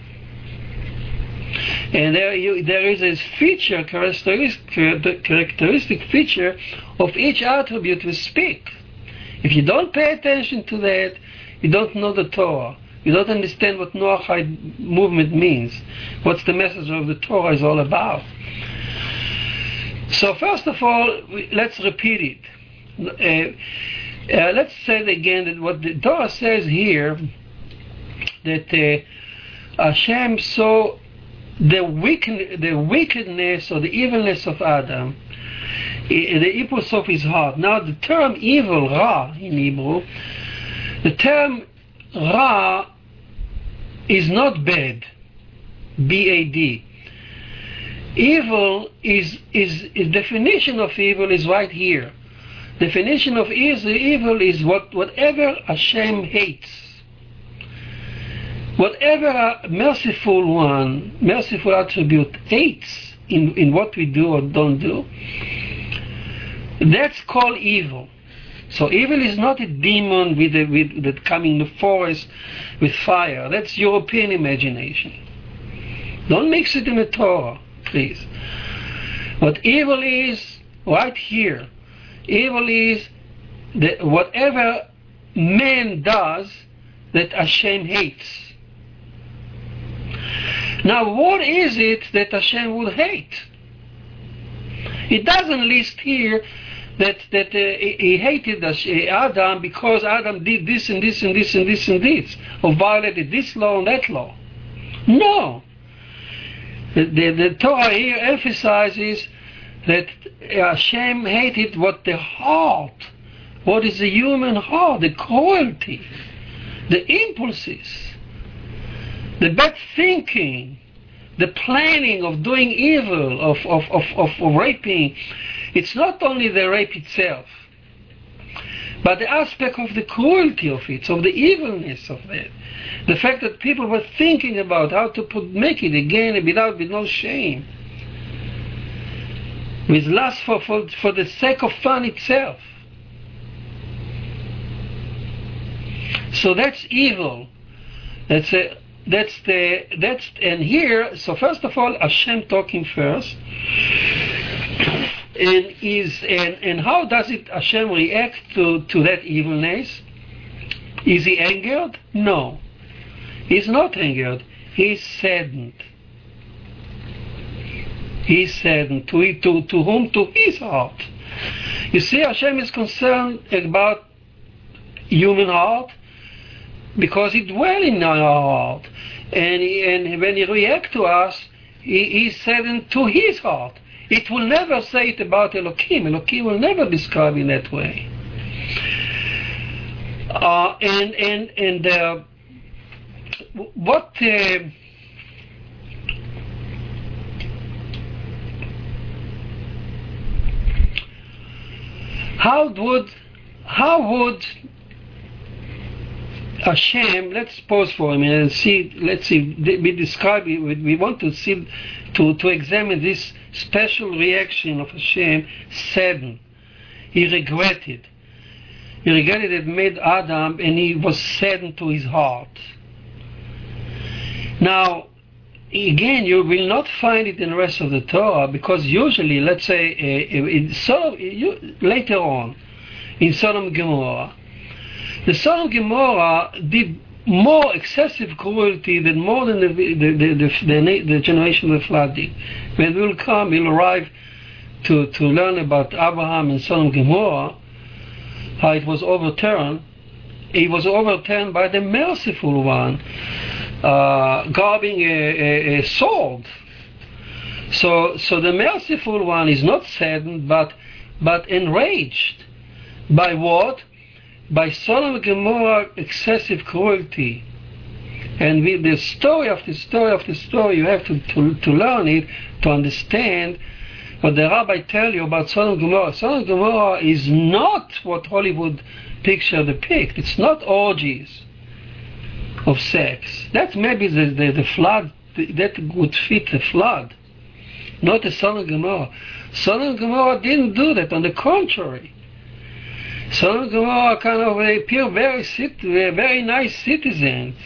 And there, you, there is a feature, characteristic, characteristic feature of each attribute we speak. If you don't pay attention to that, you don't know the Torah. You don't understand what Noahide movement means. What's the message of the Torah is all about. So first of all, let's repeat it. Uh, uh, let's say it again that what the Torah says here that uh, Hashem saw the, wicked, the wickedness or the evilness of Adam, the impulse of his heart. Now, the term evil, Ra, in Hebrew, the term Ra is not bad, B A D. Evil is, is, is definition of evil is right here. Definition of evil is what whatever Hashem hates whatever a merciful one, merciful attribute hates in, in what we do or don't do, that's called evil. So evil is not a demon with, a, with that coming in the forest with fire. That's European imagination. Don't mix it in the Torah, please. What evil is, right here, evil is that whatever man does that Hashem hates. Now, what is it that Hashem would hate? It doesn't list here that that uh, he hated Adam because Adam did this and this and this and this and this, or violated this law and that law. No. The, the, the Torah here emphasizes that Hashem hated what the heart, what is the human heart, the cruelty, the impulses, the bad thinking, the planning of doing evil, of, of, of, of, of raping. It's not only the rape itself, but the aspect of the cruelty of it, of the evilness of it. The fact that people were thinking about how to put, make it again without with no shame. With lust for, for, for the sake of fun itself. So that's evil. That's a, that's the that's and here. So first of all, Hashem talking first, and is and and how does it Hashem react to to that evilness? Is he angered? No, he's not angered. He's saddened. He's saddened to to to whom to his heart. You see, Hashem is concerned about human heart because it dwells in our heart. And, and when he reacts to us, he, he said to his heart. It will never say it about Elohim. Elohim will never describe in that way. Uh, and and and uh, what uh, how would how would Hashem, let's pause for a minute and see, let's see, we describe it, we want to see, to, to examine this special reaction of Hashem, saddened. He regretted. He regretted it made Adam and he was saddened to his heart. Now, again, you will not find it in the rest of the Torah because usually, let's say, uh, in Sodom, you, later on, in Sodom and Gomorrah, the son of Gomorrah did more excessive cruelty than more than the, the, the, the, the generation of the flooding. When we'll come, we'll arrive to, to learn about Abraham and Sodom Gomorrah, how it was overturned. It was overturned by the merciful one, uh, grabbing a, a, a sword. So, so the merciful one is not saddened, but, but enraged. By what? By Sodom and Gomorrah excessive cruelty. And with the story the story the story, you have to, to, to learn it to understand what the rabbi tell you about Sodom and Gomorrah. Sodom and Gomorrah is not what Hollywood picture depict. It's not orgies of sex. That maybe the, the, the flood, that would fit the flood, not the Sodom and Gomorrah. Sodom and Gomorrah didn't do that. On the contrary, And Gomorrah kind of they appear very very nice citizens.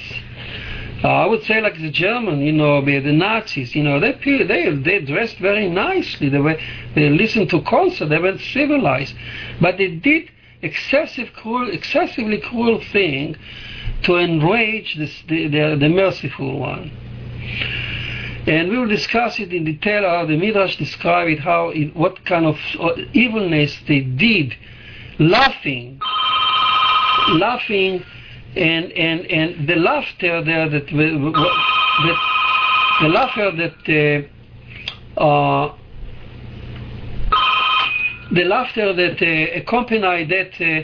Uh, I would say like the German, you know, the, Nazis, you know, they they they dressed very nicely. They were they listened to concert. They were civilized, but they did excessive cruel, excessively cruel thing to enrage the, the, the merciful one. And we will discuss it in detail how the Midrash describe it, how it, what kind of uh, evilness they did laughing, laughing, and and and the laughter there that that the laughter that uh, uh, the laughter that uh, accompanied that uh,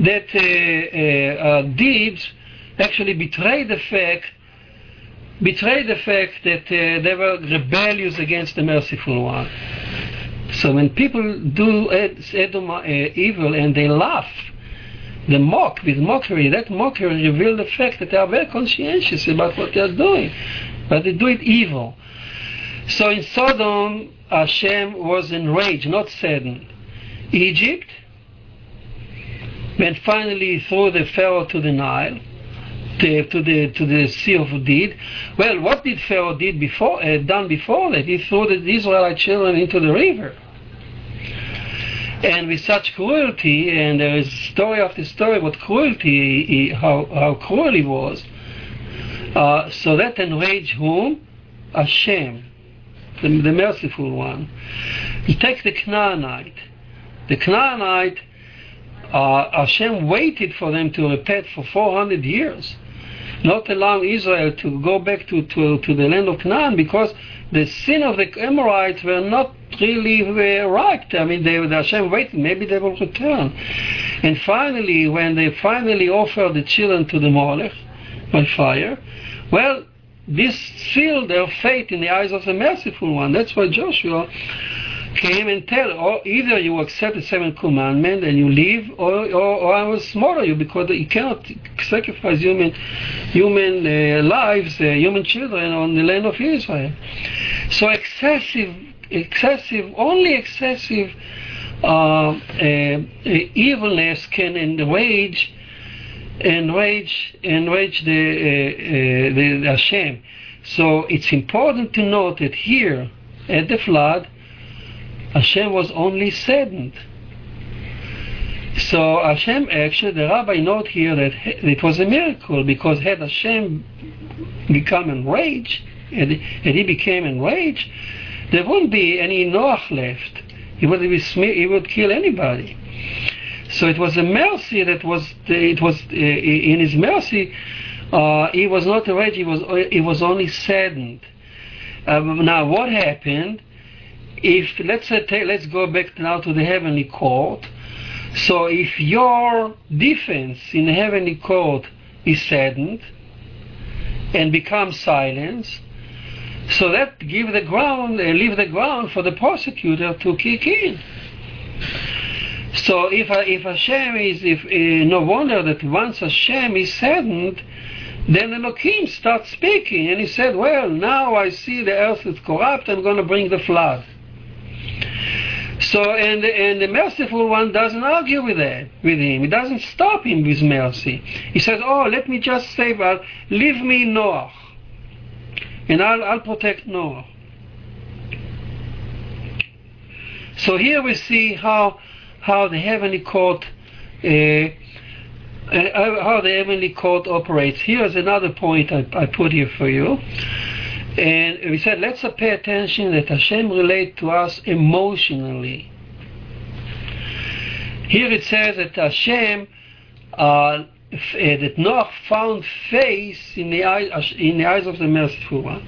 that uh, uh, deeds actually betrayed the fact betrayed the fact that they were rebellious against the merciful one. So when people do Edom uh, evil and they laugh, they mock with mockery, that mockery reveals the fact that they are very conscientious about what they are doing, but they do it evil. So in Sodom, Hashem was enraged, not saddened. Egypt, when finally he threw the Pharaoh to the Nile, to, to, the to the Sea of Deed. Well, what did Pharaoh did before uh, done before that? He threw the Israelite children into the river and with such cruelty, and there is story after story what cruelty, he, how, how cruel he was. Uh, so that enraged whom? Hashem, the, the merciful one. You take the Canaanite. The Canaanite, uh, Hashem waited for them to repent for 400 years, not allowing Israel to go back to, to, to the land of Canaan because the sin of the Amorites were not really uh, right. I mean, they, the Hashem waited, maybe they will return. And finally, when they finally offered the children to the Molech by fire, well, this sealed their fate in the eyes of the merciful one. That's why Joshua came and tell, or either you accept the seventh commandment and you leave, or, or, or I will slaughter you because you cannot sacrifice human human uh, lives, uh, human children on the land of Israel. So excessive, excessive, only excessive uh, uh evilness can enrage, enrage, enrage uh, uh, the, the Hashem. So it's important to note that here at the flood, Hashem was only saddened. So Hashem actually, the rabbi note here that it was a miracle because had Hashem become enraged, and and he became enraged, there wouldn't be any Noach left. He would be he would kill anybody. So it was a mercy that was it was uh, in his mercy. Uh, he was not enraged. He was he was only saddened. Um, now what happened? If let's say let's go back now to the heavenly court. So if your defense in the heavenly court is saddened and becomes silence, so that give the ground uh, leave the ground for the prosecutor to kick in. So if if Hashem is if uh, no wonder that once Hashem is saddened, then Elohim starts speaking and he said, Well, now I see the earth is corrupt, I'm going to bring the flood. So and and the merciful one doesn't argue with that with him. He doesn't stop him with mercy. He says, "Oh, let me just say that. Leave me Noah, and I'll I'll protect Noah." So here we see how how the heavenly court. Uh, uh, how the heavenly court operates. Here's another point I, I put here for you. And we said, let's pay attention that Hashem relate to us emotionally. Here it says that Hashem, uh, that Noah found face in the, eyes, in the eyes of the merciful one.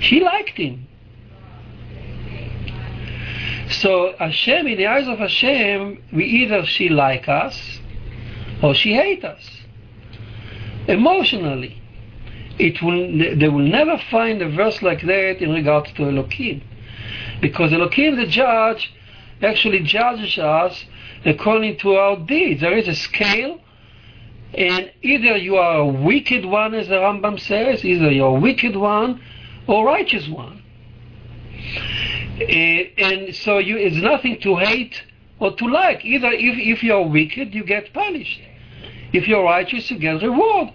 He liked him. So Hashem, in the eyes of Hashem, we either she like us or she hate us emotionally it will they will never find a verse like that in regards to Elohim. Because Elohim, the judge, actually judges us according to our deeds. There is a scale, and either you are a wicked one, as the Rambam says, either you're a wicked one or righteous one. Eh, and so you, it's nothing to hate or to like. Either if, if you're wicked, you get punished. If you're righteous, you get reward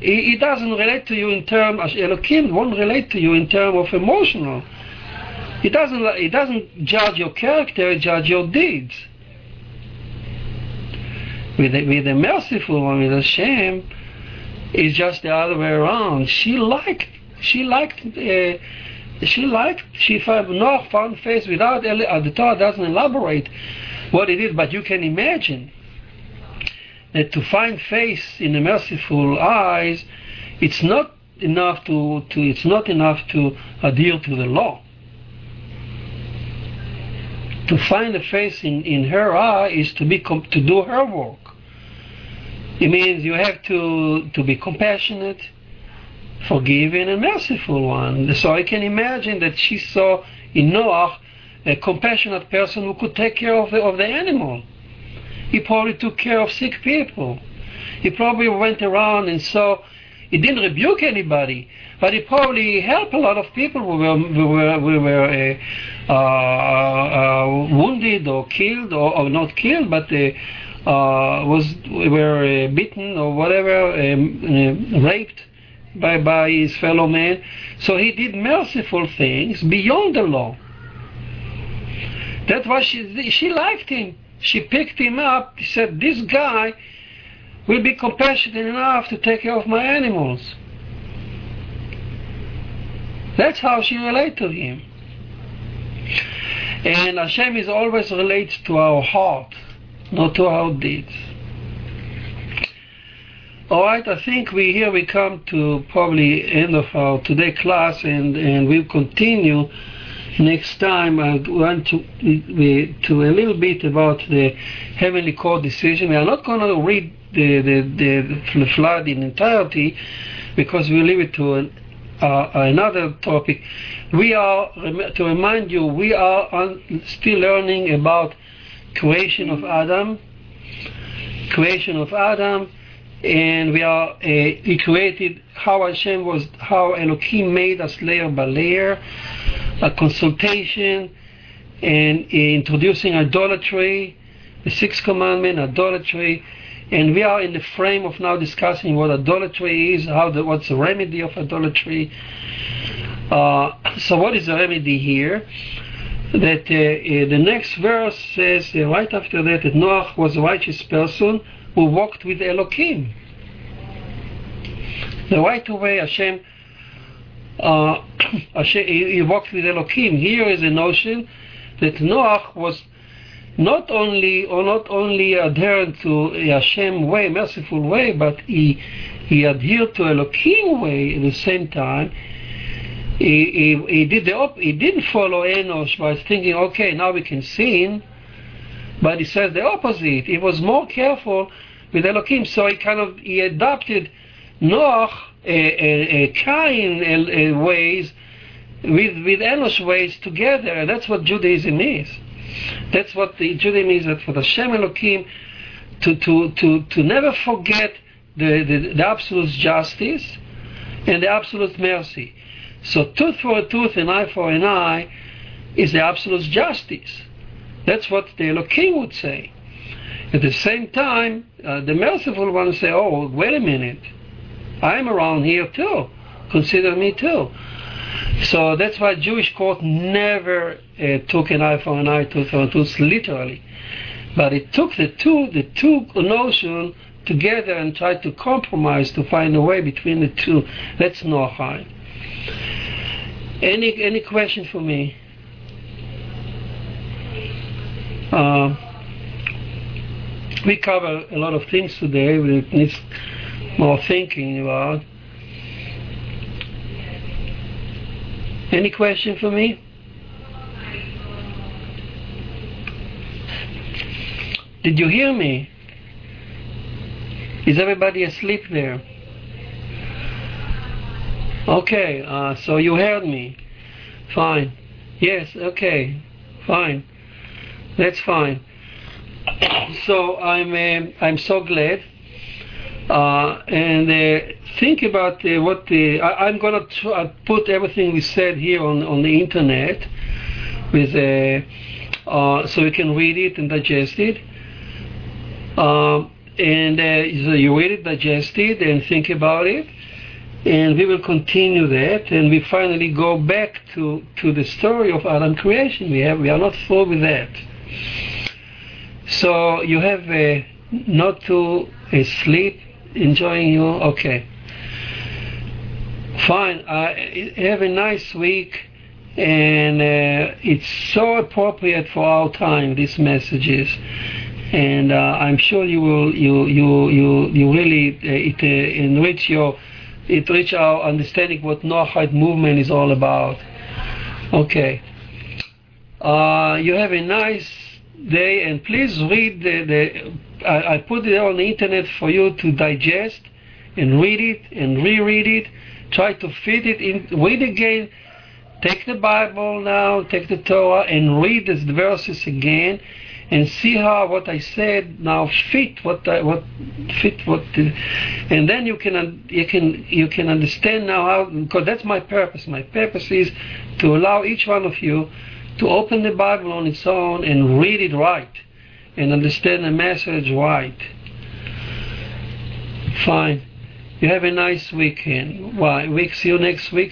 it doesn't relate to you in terms, Elohim won't relate to you in terms of emotional. He doesn't, it doesn't judge your character, he judges your deeds. With the, with the merciful one, with Hashem, it's just the other way around. She liked, she liked, uh, she liked, she found, no found face without, uh, the Torah doesn't elaborate what it is, but you can imagine that to find face in the merciful eyes, it's not enough to, to it's not enough to adhere to the law. To find a face in, in her eye is to be to do her work. It means you have to to be compassionate, forgiving, and merciful one. So I can imagine that she saw in Noah a compassionate person who could take care of the, of the animal he probably took care of sick people. He probably went around and saw. He didn't rebuke anybody, but he probably helped a lot of people who were, who were, who were uh, uh, uh, wounded or killed, or, or, not killed, but uh, uh, was were beaten or whatever, um, raped by by his fellow man. So he did merciful things beyond the law. That's why she she liked him she picked him up. She said, This guy will be compassionate enough to take care of my animals. That's how she relates to him. And Hashem is always relates to our heart, not to our deeds. All right, I think we here we come to probably end of our today class, and and we'll continue next time. I want to to a little bit about the heavenly court decision. We are not going to read the the, the, the flood in entirety because we leave it to an, uh, another topic. We are to remind you we are still learning about creation of Adam, creation of Adam and we are uh, he created how Hashem was how Elohim made us layer by layer, a consultation, and introducing idolatry, the sixth commandment, idolatry, and we are in the frame of now discussing what idolatry is, how the, what's the remedy of idolatry. Uh, so what is the remedy here? That uh, uh, the next verse says uh, right after that that Noah was a righteous person who walked with Elohim. The right way Hashem, uh, Hashem he walked with Elohim. Here is a notion that Noah was not only or not only adherent to Hashem way, merciful way, but he he adhered to Elohim way at the same time. He, he, he did the op- he didn't follow Enosh by thinking, okay, now we can sin. But he says the opposite. He was more careful with Elohim, so he kind of he adopted Noah, a, a, a Cain eh, eh, ways with with Enosh ways together, and that's what Judaism is. That's what the Judaism is. That for the Shem Elohim to to to to never forget the, the, the absolute justice and the absolute mercy. So tooth for a tooth, and eye for an eye, is the absolute justice. That's what the Elohim would say. At the same time, uh, the merciful ones say, oh, wait a minute. I'm around here too. Consider me too. So that's why Jewish court never uh, took an eye for an eye, tooth for a tooth, literally. But it took the two, the two notion together and tried to compromise to find a way between the two. That's Noahide. Any any question for me? Uh, we cover a lot of things today. We need more thinking about. Any question for me? Did you hear me? Is everybody asleep there? Okay, uh, so you heard me. Fine. Yes, okay. Fine. That's fine. so I'm uh, I'm so glad. Uh, and uh, think about uh, what the I, am going to uh, put everything we said here on on the internet with uh, uh, so you can read it and digest it. And so you read it, digest it, and think about it. And we will continue that, and we finally go back to, to the story of Adam creation. We have we are not through with that. So you have uh, not to uh, sleep, enjoying you. Okay. Fine. Uh, have a nice week, and it's so appropriate for our time. These messages, and I'm sure you will you you you you really it enrich your it enrich our understanding what Noahide movement is all about. Okay. Uh, you have a nice day and please read the, the I, I, put it on the internet for you to digest and read it and reread it. Try to fit it in read again take the bible now take the torah and read the verses again and see how what I said now fit what I, what fit what and then you can you can you can understand now how because that's my purpose. My purpose is to allow each one of you to open the Bible on its own and read it right and understand the message right. Fine. You have a nice weekend. Why? Week see you next week.